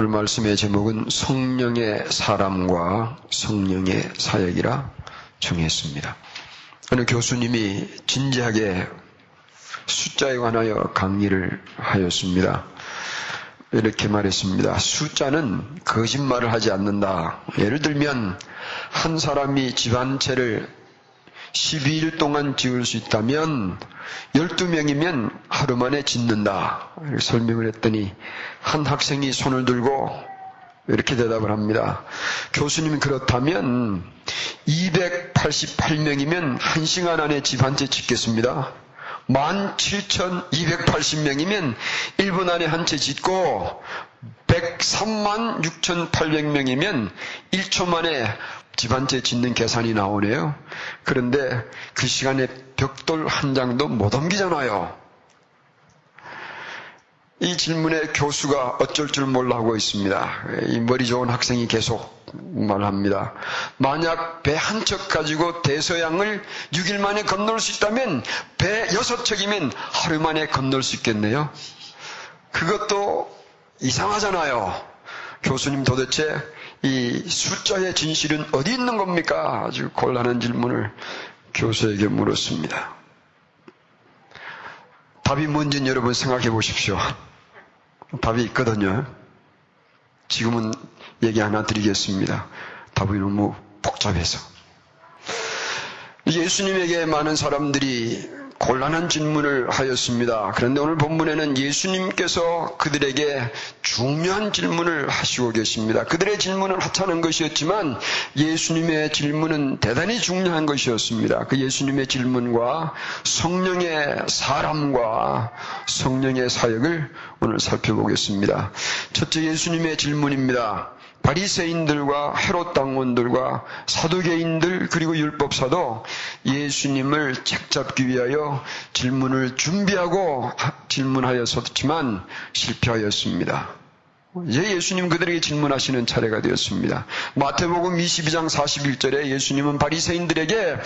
오늘 말씀의 제목은 성령의 사람과 성령의 사역이라 정했습니다. 어느 교수님이 진지하게 숫자에 관하여 강의를 하였습니다. 이렇게 말했습니다. 숫자는 거짓말을 하지 않는다. 예를 들면 한 사람이 집안 채를 12일 동안 지을 수 있다면 12명이면 하루 만에 짓는다. 설명을 했더니 한 학생이 손을 들고 이렇게 대답을 합니다. 교수님이 그렇다면 288명이면 1시간 안에 집 한 채 짓겠습니다. 17,280명이면 1분 안에 한 채 짓고 103만 6,800명이면 1초 만에 집한채 짓는 계산이 나오네요. 그런데 그 시간에 벽돌 한 장도 못 옮기잖아요. 이 질문에 교수가 어쩔 줄 몰라 하고 있습니다. 이 머리 좋은 학생이 계속 말합니다. 만약 배 한 척 가지고 대서양을 6일 만에 건널 수 있다면 배 6척이면 하루 만에 건널 수 있겠네요. 그것도 이상하잖아요. 교수님 도대체 이 숫자의 진실은 어디 있는 겁니까? 아주 곤란한 질문을 교수에게 물었습니다. 답이 뭔지는 여러분 생각해 보십시오. 답이 있거든요. 지금은 얘기 하나 드리겠습니다. 답이 너무 복잡해서. 예수님에게 많은 사람들이 곤란한 질문을 하였습니다. 그런데 오늘 본문에는 예수님께서 그들에게 중요한 질문을 하시고 계십니다. 그들의 질문은 하찮은 것이었지만 예수님의 질문은 대단히 중요한 것이었습니다. 그 예수님의 질문과 성령의 사람과 성령의 사역을 오늘 살펴보겠습니다. 첫째 예수님의 질문입니다. 바리새인들과 헤롯 당원들과 사도계인들 그리고 율법사도 예수님을 책잡기 위하여 질문을 준비하고 질문하였었지만 실패하였습니다. 이제 예수님 그들에게 질문하시는 차례가 되었습니다. 마태복음 22장 41절에 예수님은 바리새인들에게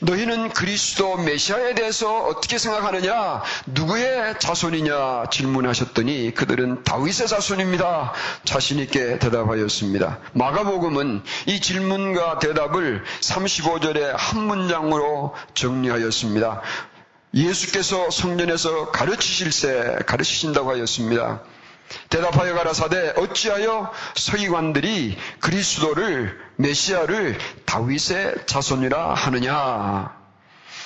너희는 그리스도 메시아에 대해서 어떻게 생각하느냐? 누구의 자손이냐? 질문하셨더니 그들은 다윗의 자손입니다. 자신 있게 대답하였습니다. 마가복음은 이 질문과 대답을 35절에 한 문장으로 정리하였습니다. 예수께서 성전에서 가르치실세 가르치신다고 하였습니다. 대답하여 가라사대 어찌하여 서기관들이 그리스도를 메시아를 다윗의 자손이라 하느냐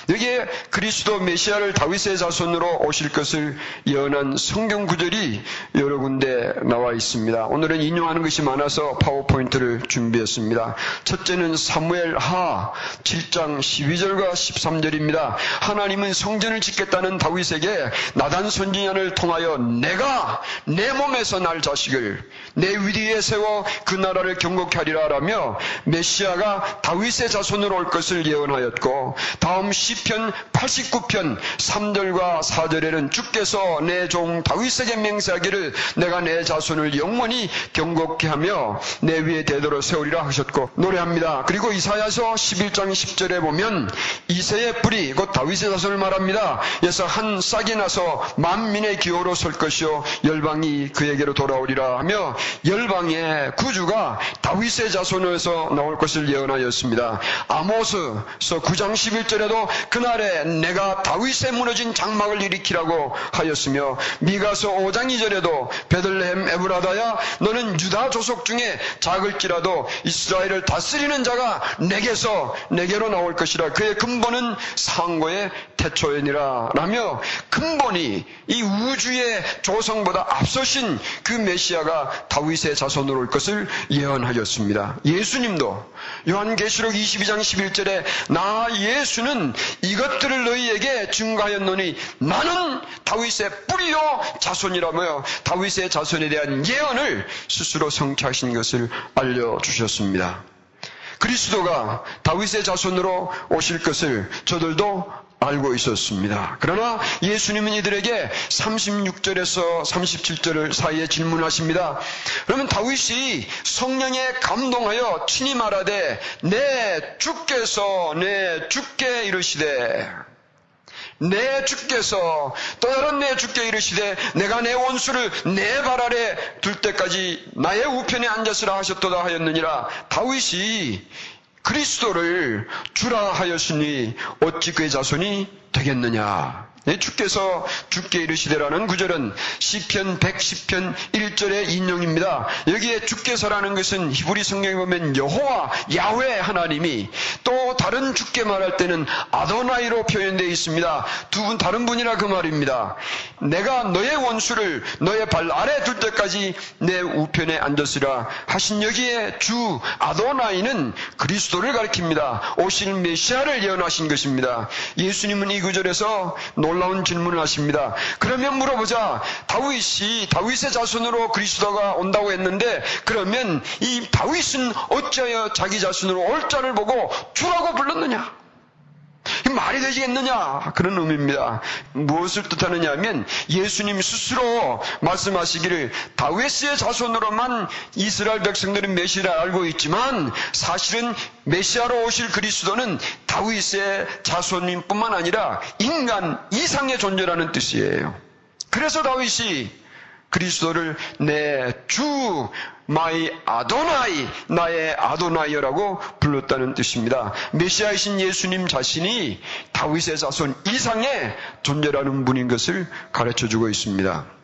여기에 그리스도 메시아를 다윗의 자손으로 오실 것을 예언한 성경 구절이 여러 군데 나와 있습니다. 오늘은 인용하는 것이 많아서 파워포인트를 준비했습니다. 첫째는 사무엘 하 7장 12절과 13절입니다. 하나님은 성전을 짓겠다는 다윗에게 나단 선지자를 통하여 내가 내 몸에서 날 자식을 내 위리에 세워 그 나라를 경고케 하리라 라며 메시아가 다윗의 자손으로 올 것을 예언하였고 다음 10 시편 89편 3절과 4절에는 주께서 내 종 다윗에게 맹세하기를 내가 내 자손을 영원히 경고케 하며 내 위에 대도로 세우리라 하셨고 노래합니다. 그리고 이사야서 11장 10절에 보면 이세의 뿌리 곧 다윗의 자손을 말합니다. 그래서 한 싹이 나서 만민의 기호로 설 것이요 열방이 그에게로 돌아오리라 하며 열방의 구주가 다윗의 자손에서 나올 것을 예언하였습니다. 아모스서 9장 11절에도 그날에 내가 다윗의 무너진 장막을 일으키라고 하였으며 미가서 5장 2절에도 베들레헴 에브라다야 너는 유다 조속 중에 작을지라도 이스라엘을 다스리는 자가 내게서 내게로 나올 것이라 그의 근본은 상고의 태초이니라 라며 근본이 이 우주의 조성보다 앞서신 그 메시아가 다윗의 자손으로 올 것을 예언하였습니다. 예수님도 요한계시록 22장 11절에 나 예수는 이것들을 너희에게 증거하였노니 나는 다윗의 뿌리요 자손이라며 다윗의 자손에 대한 예언을 스스로 성취하신 것을 알려주셨습니다. 그리스도가 다윗의 자손으로 오실 것을 저들도 알고 있었습니다. 그러나 예수님은 이들에게 36절에서 37절 사이에 질문하십니다. 그러면 다윗이 성령에 감동하여 친히 말하되 내 주께서 내 주께 이르시되 내 주께서 또 다른 내 주께 이르시되 내가 내 원수를 내 발 아래 둘 때까지 나의 우편에 앉았으라 하셨도다 하였느니라 다윗이 그리스도를 주라 하였으니 어찌 그의 자손이 되겠느냐? 네, 주께서 주께 이르시되라는 구절은 시편 110편 1절의 인용입니다. 여기에 주께서라는 것은 히브리 성경에 보면 여호와 야훼 하나님이 또 다른 주께 말할 때는 아도나이로 표현되어 있습니다. 두 분 다른 분이라 그 말입니다. 내가 너의 원수를 너의 발 아래 둘 때까지 내 우편에 앉았으라 하신 여기에 주 아도나이는 그리스도를 가리킵니다. 오실 메시아를 예언하신 것입니다. 예수님은 이 구절에서 놀 놀라운 질문을 하십니다. 그러면 물어보자. 다윗이 다윗의 자손으로 그리스도가 온다고 했는데 그러면 이 다윗은 어찌하여 자기 자손으로 올 자를 보고 주라고 불렀느냐? 말이 되겠느냐? 그런 의미입니다. 무엇을 뜻하느냐 하면 예수님 스스로 말씀하시기를 다윗의 자손으로만 이스라엘 백성들은 메시아를 알고 있지만 사실은 메시아로 오실 그리스도는 다윗의 자손인 뿐만 아니라 인간 이상의 존재라는 뜻이에요. 그래서 다윗이 그리스도를 내 주, my 아도나이, 나의 아도나이여라고 불렀다는 뜻입니다. 메시아이신 예수님 자신이 다윗의 자손 이상의 존재라는 분인 것을 가르쳐 주고 있습니다.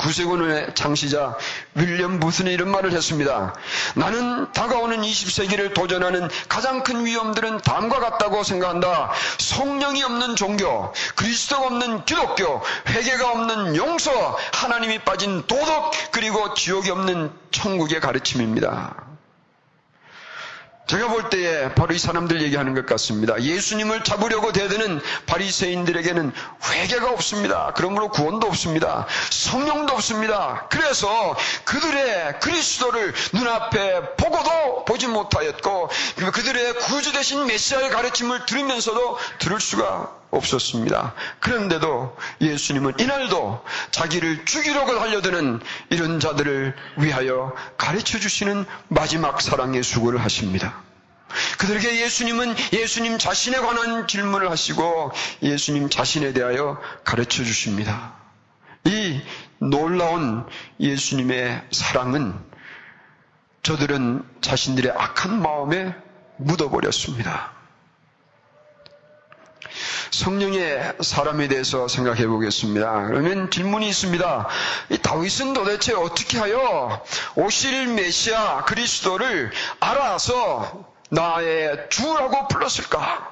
구세군의 창시자 윌리엄 부슨이 이런 말을 했습니다. 나는 다가오는 20세기를 도전하는 가장 큰 위험들은 다음과 같다고 생각한다. 성령이 없는 종교, 그리스도가 없는 기독교, 회개가 없는 용서, 하나님이 빠진 도덕, 그리고 지옥이 없는 천국의 가르침입니다. 제가 볼 때에 바로 이 사람들 얘기하는 것 같습니다. 예수님을 잡으려고 대드는 바리새인들에게는 회개가 없습니다. 그러므로 구원도 없습니다. 성령도 없습니다. 그래서 그들의 그리스도를 눈앞에 보고도 보지 못하였고 그들의 구주 대신 메시아의 가르침을 들으면서도 들을 수가 없었습니다. 그런데도 예수님은 이날도 자기를 죽이려고 달려드는 이런 자들을 위하여 가르쳐 주시는 마지막 사랑의 수고를 하십니다. 그들에게 예수님은 예수님 자신에 관한 질문을 하시고 예수님 자신에 대하여 가르쳐 주십니다. 이 놀라운 예수님의 사랑은 저들은 자신들의 악한 마음에 묻어버렸습니다. 성령의 사람에 대해서 생각해 보겠습니다. 그러면 질문이 있습니다. 이 다윗은 도대체 어떻게 하여 오실 메시아 그리스도를 알아서 나의 주라고 불렀을까?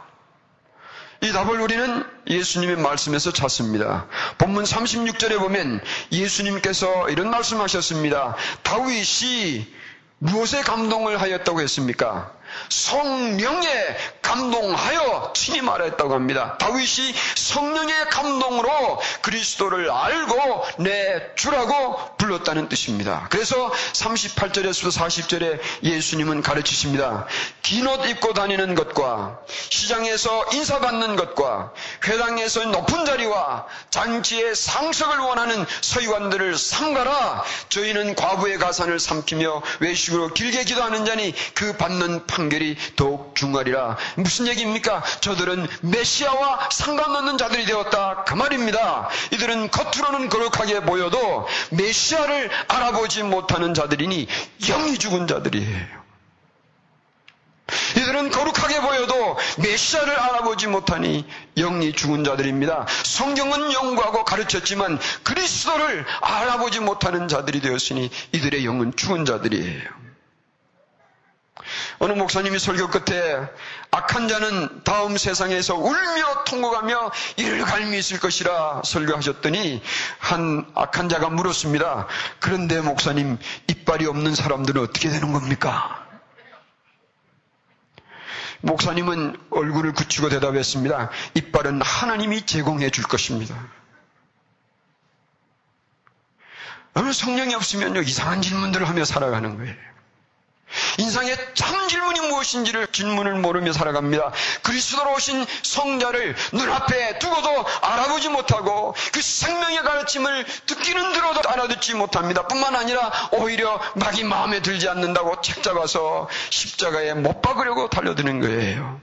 이 답을 우리는 예수님의 말씀에서 찾습니다. 본문 36절에 보면 예수님께서 이런 말씀하셨습니다. 다윗이 무엇에 감동을 하였다고 했습니까? 성령에 감동하여 친히 말했다고 합니다. 다윗이 성령의 감동으로 그리스도를 알고 내 주라고 불렀다는 뜻입니다. 그래서 38절에서 40절에 예수님은 가르치십니다. 긴 옷 입고 다니는 것과 시장에서 인사받는 것과 회당에서 높은 자리와 잔치의 상석을 원하는 서기관들을 삼가라. 저희는 과부의 가산을 삼키며 외식으로 길게 기도하는 자니 그 받는 판 결이 더욱 중하리라. 무슨 얘기입니까? 저들은 메시아와 상관없는 자들이 되었다. 그 말입니다. 이들은 겉으로는 거룩하게 보여도 메시아를 알아보지 못하는 자들이니 영이 죽은 자들이에요. 이들은 거룩하게 보여도 메시아를 알아보지 못하니 영이 죽은 자들입니다. 성경은 영구하고 가르쳤지만 그리스도를 알아보지 못하는 자들이 되었으니 이들의 영은 죽은 자들이에요. 어느 목사님이 설교 끝에 악한 자는 다음 세상에서 울며 통곡하며 이를 갈미 있을 것이라 설교하셨더니 한 악한 자가 물었습니다. 그런데 목사님 이빨이 없는 사람들은 어떻게 되는 겁니까? 목사님은 얼굴을 굳히고 대답했습니다. 이빨은 하나님이 제공해 줄 것입니다. 성령이 없으면요, 이상한 질문들을 하며 살아가는 거예요. 인상의 참 질문이 무엇인지를 질문을 모르며 살아갑니다. 그리스도로 오신 성자를 눈앞에 두고도 알아보지 못하고 그 생명의 가르침을 듣기는 들어도 알아듣지 못합니다. 뿐만 아니라 오히려 막이 마음에 들지 않는다고 책 잡아서 십자가에 못 박으려고 달려드는 거예요.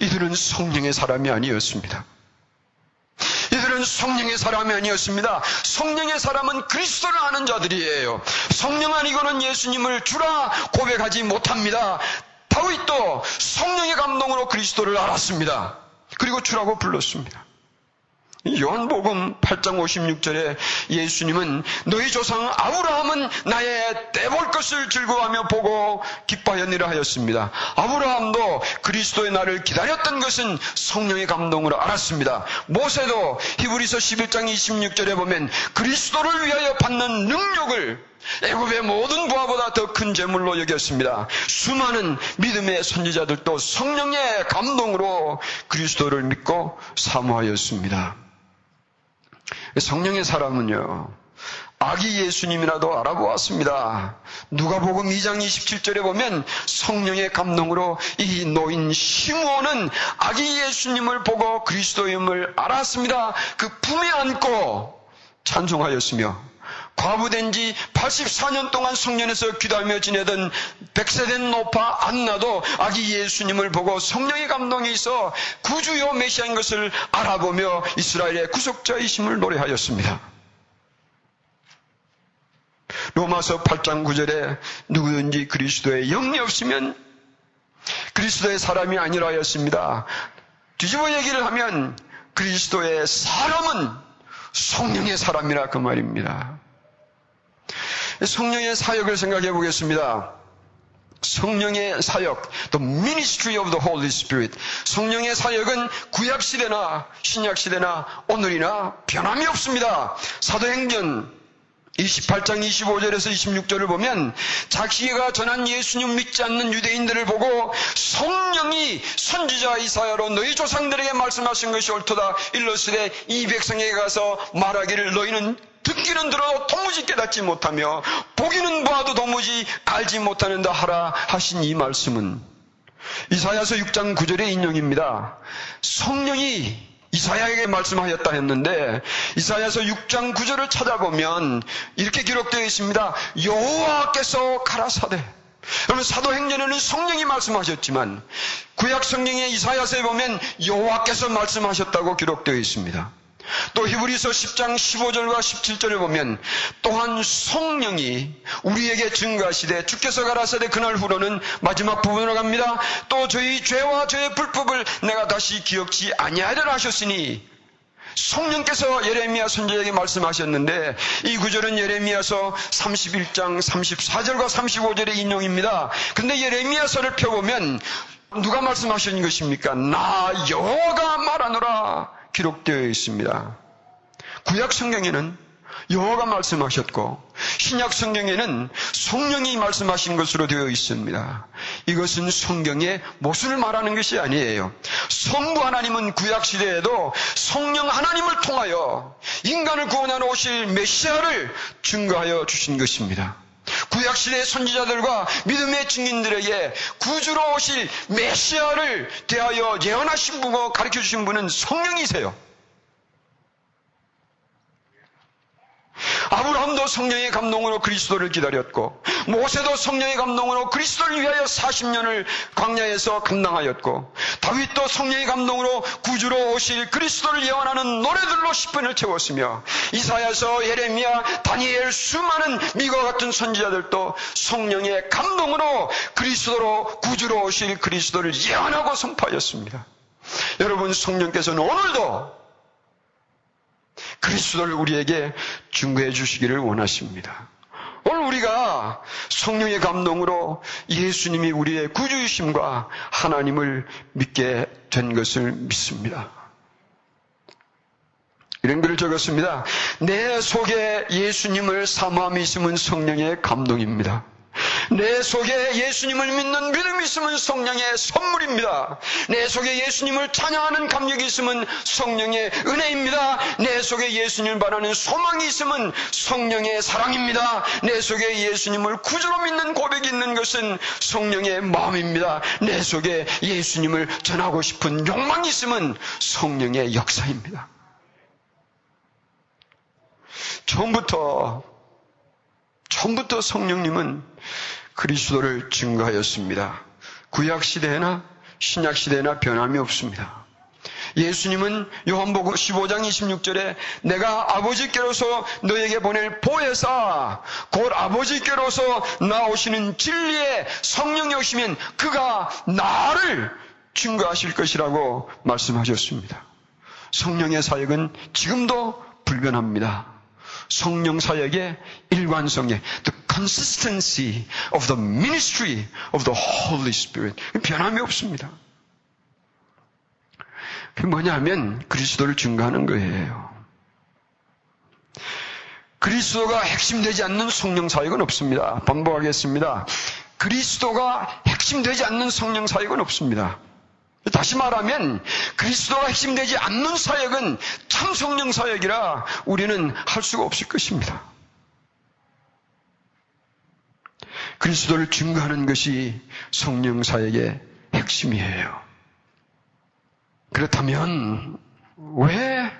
이들은 성령의 사람이 아니었습니다. 그들은 성령의 사람이 아니었습니다. 성령의 사람은 그리스도를 아는 자들이에요. 성령 아니고는 예수님을 주라 고백하지 못합니다. 다윗도 성령의 감동으로 그리스도를 알았습니다. 그리고 주라고 불렀습니다. 요한복음 8장 56절에 예수님은 너희 조상 아브라함은 나의 떼볼 것을 즐거워하며 보고 기뻐하였니라 하였습니다. 아브라함도 그리스도의 날을 기다렸던 것은 성령의 감동으로 알았습니다. 모세도 히브리서 11장 26절에 보면 그리스도를 위하여 받는 능력을 애굽의 모든 부하보다 더 큰 재물로 여겼습니다. 수많은 믿음의 선지자들도 성령의 감동으로 그리스도를 믿고 사모하였습니다. 성령의 사람은요, 아기 예수님이라도 알아보았습니다. 누가복음 2장 27절에 보면 성령의 감동으로 이 노인 시므온은 아기 예수님을 보고 그리스도임을 알았습니다. 그 품에 안고 찬송하였으며 과부된 지 84년 동안 성년에서 기도하며 지내던 백세된 노파 안나도 아기 예수님을 보고 성령의 감동이 있어 구주요 메시아인 것을 알아보며 이스라엘의 구속자이심을 노래하였습니다. 로마서 8장 9절에 누구든지 그리스도의 영이 없으면 그리스도의 사람이 아니라 하였습니다. 뒤집어 얘기를 하면 그리스도의 사람은 성령의 사람이라 그 말입니다. 성령의 사역을 생각해 보겠습니다. 성령의 사역, the ministry of the Holy Spirit. 성령의 사역은 구약 시대나 신약 시대나 오늘이나 변함이 없습니다. 사도행전 28장 25절에서 26절을 보면 자기가 전한 예수님 믿지 않는 유대인들을 보고 성령이 선지자 이사야로 너희 조상들에게 말씀하신 것이 옳도다 일러스되 이 백성에게 가서 말하기를 너희는 듣기는 들어도 도무지 깨닫지 못하며 보기는 보아도 도무지 알지 못하는다 하라 하신 이 말씀은 이사야서 6장 9절의 인용입니다. 성령이 이사야에게 말씀하였다 했는데 이사야서 6장 9절을 찾아보면 이렇게 기록되어 있습니다. 여호와께서 가라사대 여러분 사도행전에는 성령이 말씀하셨지만 구약 성경의 이사야서에 보면 여호와께서 말씀하셨다고 기록되어 있습니다. 또 히브리서 10장 15절과 17절을 보면 또한 성령이 우리에게 증가하시되 주께서 가라사대 그날 후로는 마지막 부분으로 갑니다. 또 저희 죄와 저의 불법을 내가 다시 기억지 아니하리라 하셨으니 성령께서 예레미야 선지자에게 말씀하셨는데 이 구절은 예레미야서 31장 34절과 35절의 인용입니다. 근데 예레미야서를 펴보면 누가 말씀하신 것입니까? 나 여호와가 말하노라. 기록되어 있습니다. 구약 성경에는 여호가 말씀하셨고 신약 성경에는 성령이 말씀하신 것으로 되어 있습니다. 이것은 성경의 모순을 말하는 것이 아니에요. 성부 하나님은 구약 시대에도 성령 하나님을 통하여 인간을 구원하러 오실 메시아를 증거하여 주신 것입니다. 구약 시대의 선지자들과 믿음의 증인들에게 구주로 오실 메시아를 대하여 예언하신 분과 가르쳐 주신 분은 성령이세요. 아브라함도 성령의 감동으로 그리스도를 기다렸고 모세도 성령의 감동으로 그리스도를 위하여 40년을 광야에서 감당하였고 다윗도 성령의 감동으로 구주로 오실 그리스도를 예언하는 노래들로 10분을 채웠으며 이사야서 예레미야 다니엘 수많은 미과 같은 선지자들도 성령의 감동으로 그리스도로 구주로 오실 그리스도를 예언하고 선포하였습니다. 여러분 성령께서는 오늘도 그리스도를 우리에게 증거해 주시기를 원하십니다. 오늘 우리가 성령의 감동으로 예수님이 우리의 구주이심과 하나님을 믿게 된 것을 믿습니다. 이런 글을 적었습니다. 내 속에 예수님을 사모함이 있으면 성령의 감동입니다. 내 속에 예수님을 믿는 믿음이 있으면 성령의 선물입니다. 내 속에 예수님을 찬양하는 감격이 있으면 성령의 은혜입니다. 내 속에 예수님을 바라는 소망이 있으면 성령의 사랑입니다. 내 속에 예수님을 구주로 믿는 고백이 있는 것은 성령의 마음입니다. 내 속에 예수님을 전하고 싶은 욕망이 있으면 성령의 역사입니다. 처음부터 처음부터 성령님은 그리스도를 증거하였습니다. 구약 시대나 신약 시대나 변함이 없습니다. 예수님은 요한복음 15장 26절에 내가 아버지께로서 너에게 보낼 보혜사 곧 아버지께로서 나오시는 진리의 성령이 오시면 그가 나를 증거하실 것이라고 말씀하셨습니다. 성령의 사역은 지금도 불변합니다. 성령 사역의 일관성에 consistency of the ministry of the Holy Spirit 변함이 없습니다. 그게 뭐냐면 그리스도를 증거하는 거예요. 그리스도가 핵심되지 않는 성령 사역은 없습니다. 반복하겠습니다. 그리스도가 핵심되지 않는 성령 사역은 없습니다. 다시 말하면 그리스도가 핵심되지 않는 사역은 참 성령 사역이라 우리는 할 수가 없을 것입니다. 그리스도를 증거하는 것이 성령 사역의 핵심이에요. 그렇다면 왜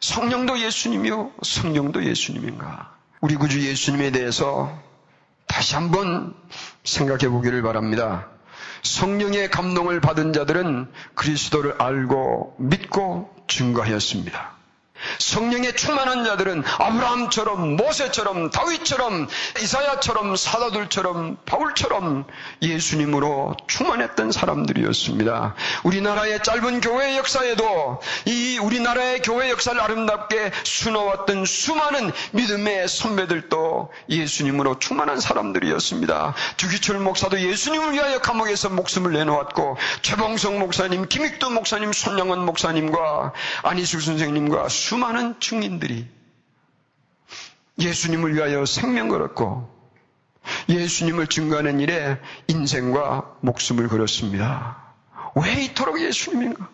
성령도 예수님이요 성령도 예수님인가? 우리 구주 예수님에 대해서 다시 한번 생각해 보기를 바랍니다. 성령의 감동을 받은 자들은 그리스도를 알고 믿고 증거하였습니다. 성령에 충만한 자들은 아브라함처럼 모세처럼 다윗처럼 이사야처럼 사도들처럼 바울처럼 예수님으로 충만했던 사람들이었습니다. 우리나라의 짧은 교회 역사에도 이 우리나라의 교회 역사를 아름답게 수놓았던 수많은 믿음의 선배들도 예수님으로 충만한 사람들이었습니다. 주기철 목사도 예수님을 위하여 감옥에서 목숨을 내놓았고 최봉성 목사님, 김익두 목사님, 손영원 목사님과 안희수 선생님과 수 많은 증인들이 예수님을 위하여 생명 걸었고 예수님을 증거하는 일에 인생과 목숨을 걸었습니다. 왜 이토록 예수님인가?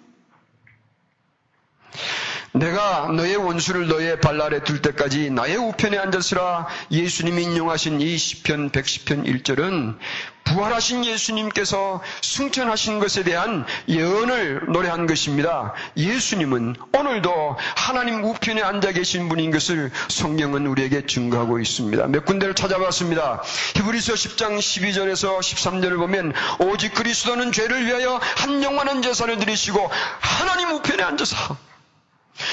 내가 너의 원수를 너의 발 아래 둘 때까지 나의 우편에 앉았으라 예수님이 인용하신 이 시편 110편 1절은 부활하신 예수님께서 승천하신 것에 대한 예언을 노래한 것입니다. 예수님은 오늘도 하나님 우편에 앉아 계신 분인 것을 성경은 우리에게 증거하고 있습니다. 몇 군데를 찾아봤습니다. 히브리서 10장 12절에서 13절을 보면 오직 그리스도는 죄를 위하여 한 영원한 제사를 드리시고 하나님 우편에 앉아서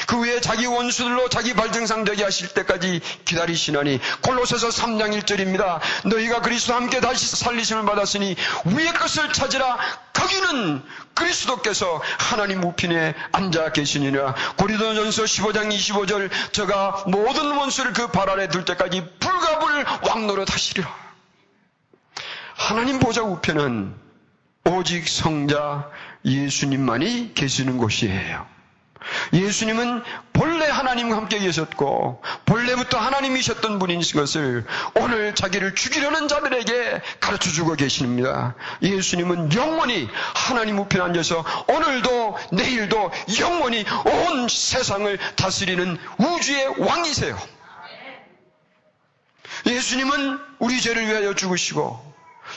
그 후에 자기 원수들로 자기 발등상 되게 하실 때까지 기다리시나니 골로새서 3장 1절입니다. 너희가 그리스도 함께 다시 살리심을 받았으니 위의 것을 찾으라 거기는 그리스도께서 하나님 우편에 앉아 계시니라. 고리도전서 15장 25절 저가 모든 원수를 그 발 아래 둘 때까지 불갑을 왕노릇 하시리라. 하나님 보좌 우편은 오직 성자 예수님만이 계시는 곳이에요. 예수님은 본래 하나님과 함께 계셨고 본래부터 하나님이셨던 분인 것을 오늘 자기를 죽이려는 자들에게 가르쳐 주고 계십니다. 예수님은 영원히 하나님 우편 앉아서 오늘도 내일도 영원히 온 세상을 다스리는 우주의 왕이세요. 예수님은 우리 죄를 위하여 죽으시고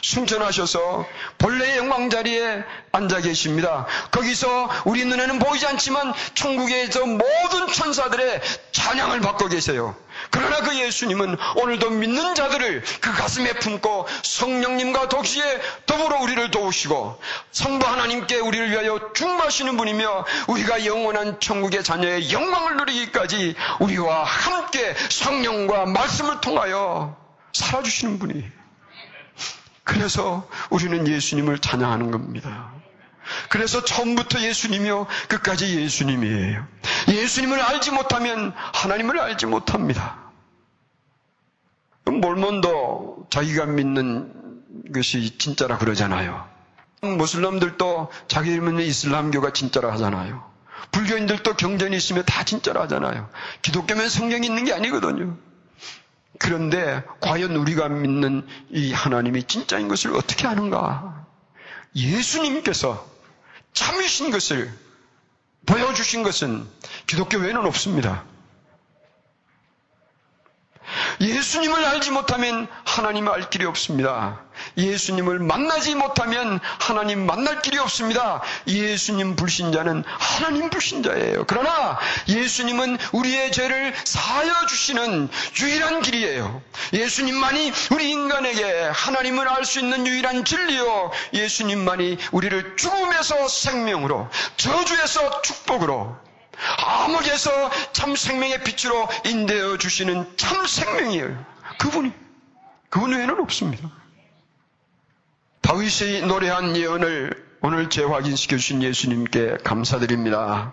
승천하셔서 본래의 영광 자리에 앉아 계십니다. 거기서 우리 눈에는 보이지 않지만 천국에서 모든 천사들의 찬양을 받고 계세요. 그러나 그 예수님은 오늘도 믿는 자들을 그 가슴에 품고 성령님과 동시에 더불어 우리를 도우시고 성부 하나님께 우리를 위하여 중마시는 분이며 우리가 영원한 천국의 자녀의 영광을 누리기까지 우리와 함께 성령과 말씀을 통하여 살아주시는 분이 그래서 우리는 예수님을 찬양하는 겁니다. 그래서 처음부터 예수님이요, 끝까지 예수님이에요. 예수님을 알지 못하면 하나님을 알지 못합니다. 몰몬도 자기가 믿는 것이 진짜라 그러잖아요. 무슬람들도 자기 믿는 이슬람교가 진짜라 하잖아요. 불교인들도 경전이 있으면 다 진짜라 하잖아요. 기독교면 성경이 있는 게 아니거든요. 그런데 과연 우리가 믿는 이 하나님이 진짜인 것을 어떻게 아는가? 예수님께서 참이신 것을 보여주신 것은 기독교 외에는 없습니다. 예수님을 알지 못하면 하나님을 알 길이 없습니다. 예수님을 만나지 못하면 하나님 만날 길이 없습니다. 예수님 불신자는 하나님 불신자예요. 그러나 예수님은 우리의 죄를 사하여 주시는 유일한 길이에요. 예수님만이 우리 인간에게 하나님을 알 수 있는 유일한 진리요. 예수님만이 우리를 죽음에서 생명으로, 저주에서 축복으로, 암흑에서 참 생명의 빛으로 인되어 주시는 참 생명이에요. 그분이. 그분 외에는 없습니다. 다윗이 노래한 예언을 오늘 재확인시켜 주신 예수님께 감사드립니다.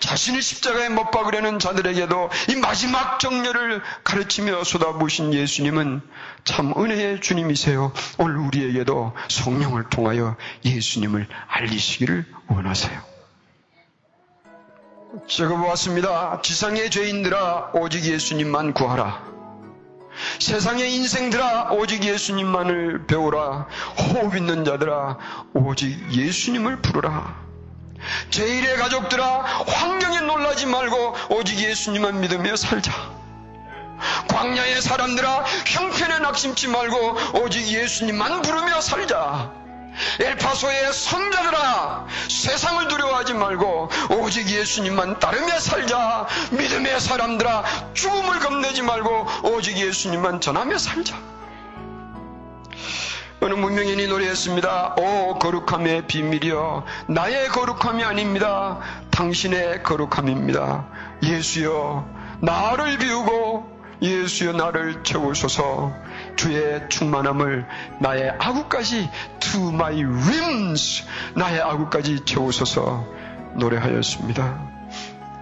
자신이 십자가에 못 박으려는 자들에게도 이 마지막 정렬을 가르치며 쏟아부으신 예수님은 참 은혜의 주님이세요. 오늘 우리에게도 성령을 통하여 예수님을 알리시기를 원하세요. 적어보았습니다. 지상의 죄인들아 오직 예수님만 구하라. 세상의 인생들아 오직 예수님만을 배우라. 호흡 있는 자들아 오직 예수님을 부르라. 제1의 가족들아 환경에 놀라지 말고 오직 예수님만 믿으며 살자. 광야의 사람들아 형편에 낙심치 말고 오직 예수님만 부르며 살자. 엘파소의 성자들아 세상을 두려워하지 말고 오직 예수님만 따르며 살자 믿음의 사람들아 죽음을 겁내지 말고 오직 예수님만 전하며 살자 어느 문명인이 노래했습니다. 오 거룩함의 비밀이여 나의 거룩함이 아닙니다. 당신의 거룩함입니다. 예수여 나를 비우고 예수여 나를 채우소서 주의 충만함을 나의 아구까지 to my rims 나의 아구까지 채우소서 노래하였습니다.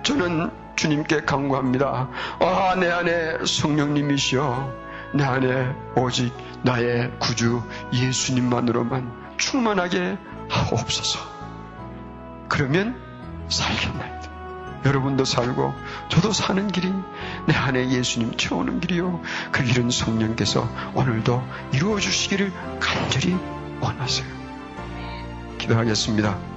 저는 주님께 강구합니다. 아, 내 안에 성령님이시여 내 안에 오직 나의 구주 예수님만으로만 충만하게 하옵소서. 그러면 살겠나이다. 여러분도 살고 저도 사는 길이 내 안에 예수님 채우는 길이요. 그 길은 성령께서 오늘도 이루어 주시기를 간절히 원하세요. 기도하겠습니다.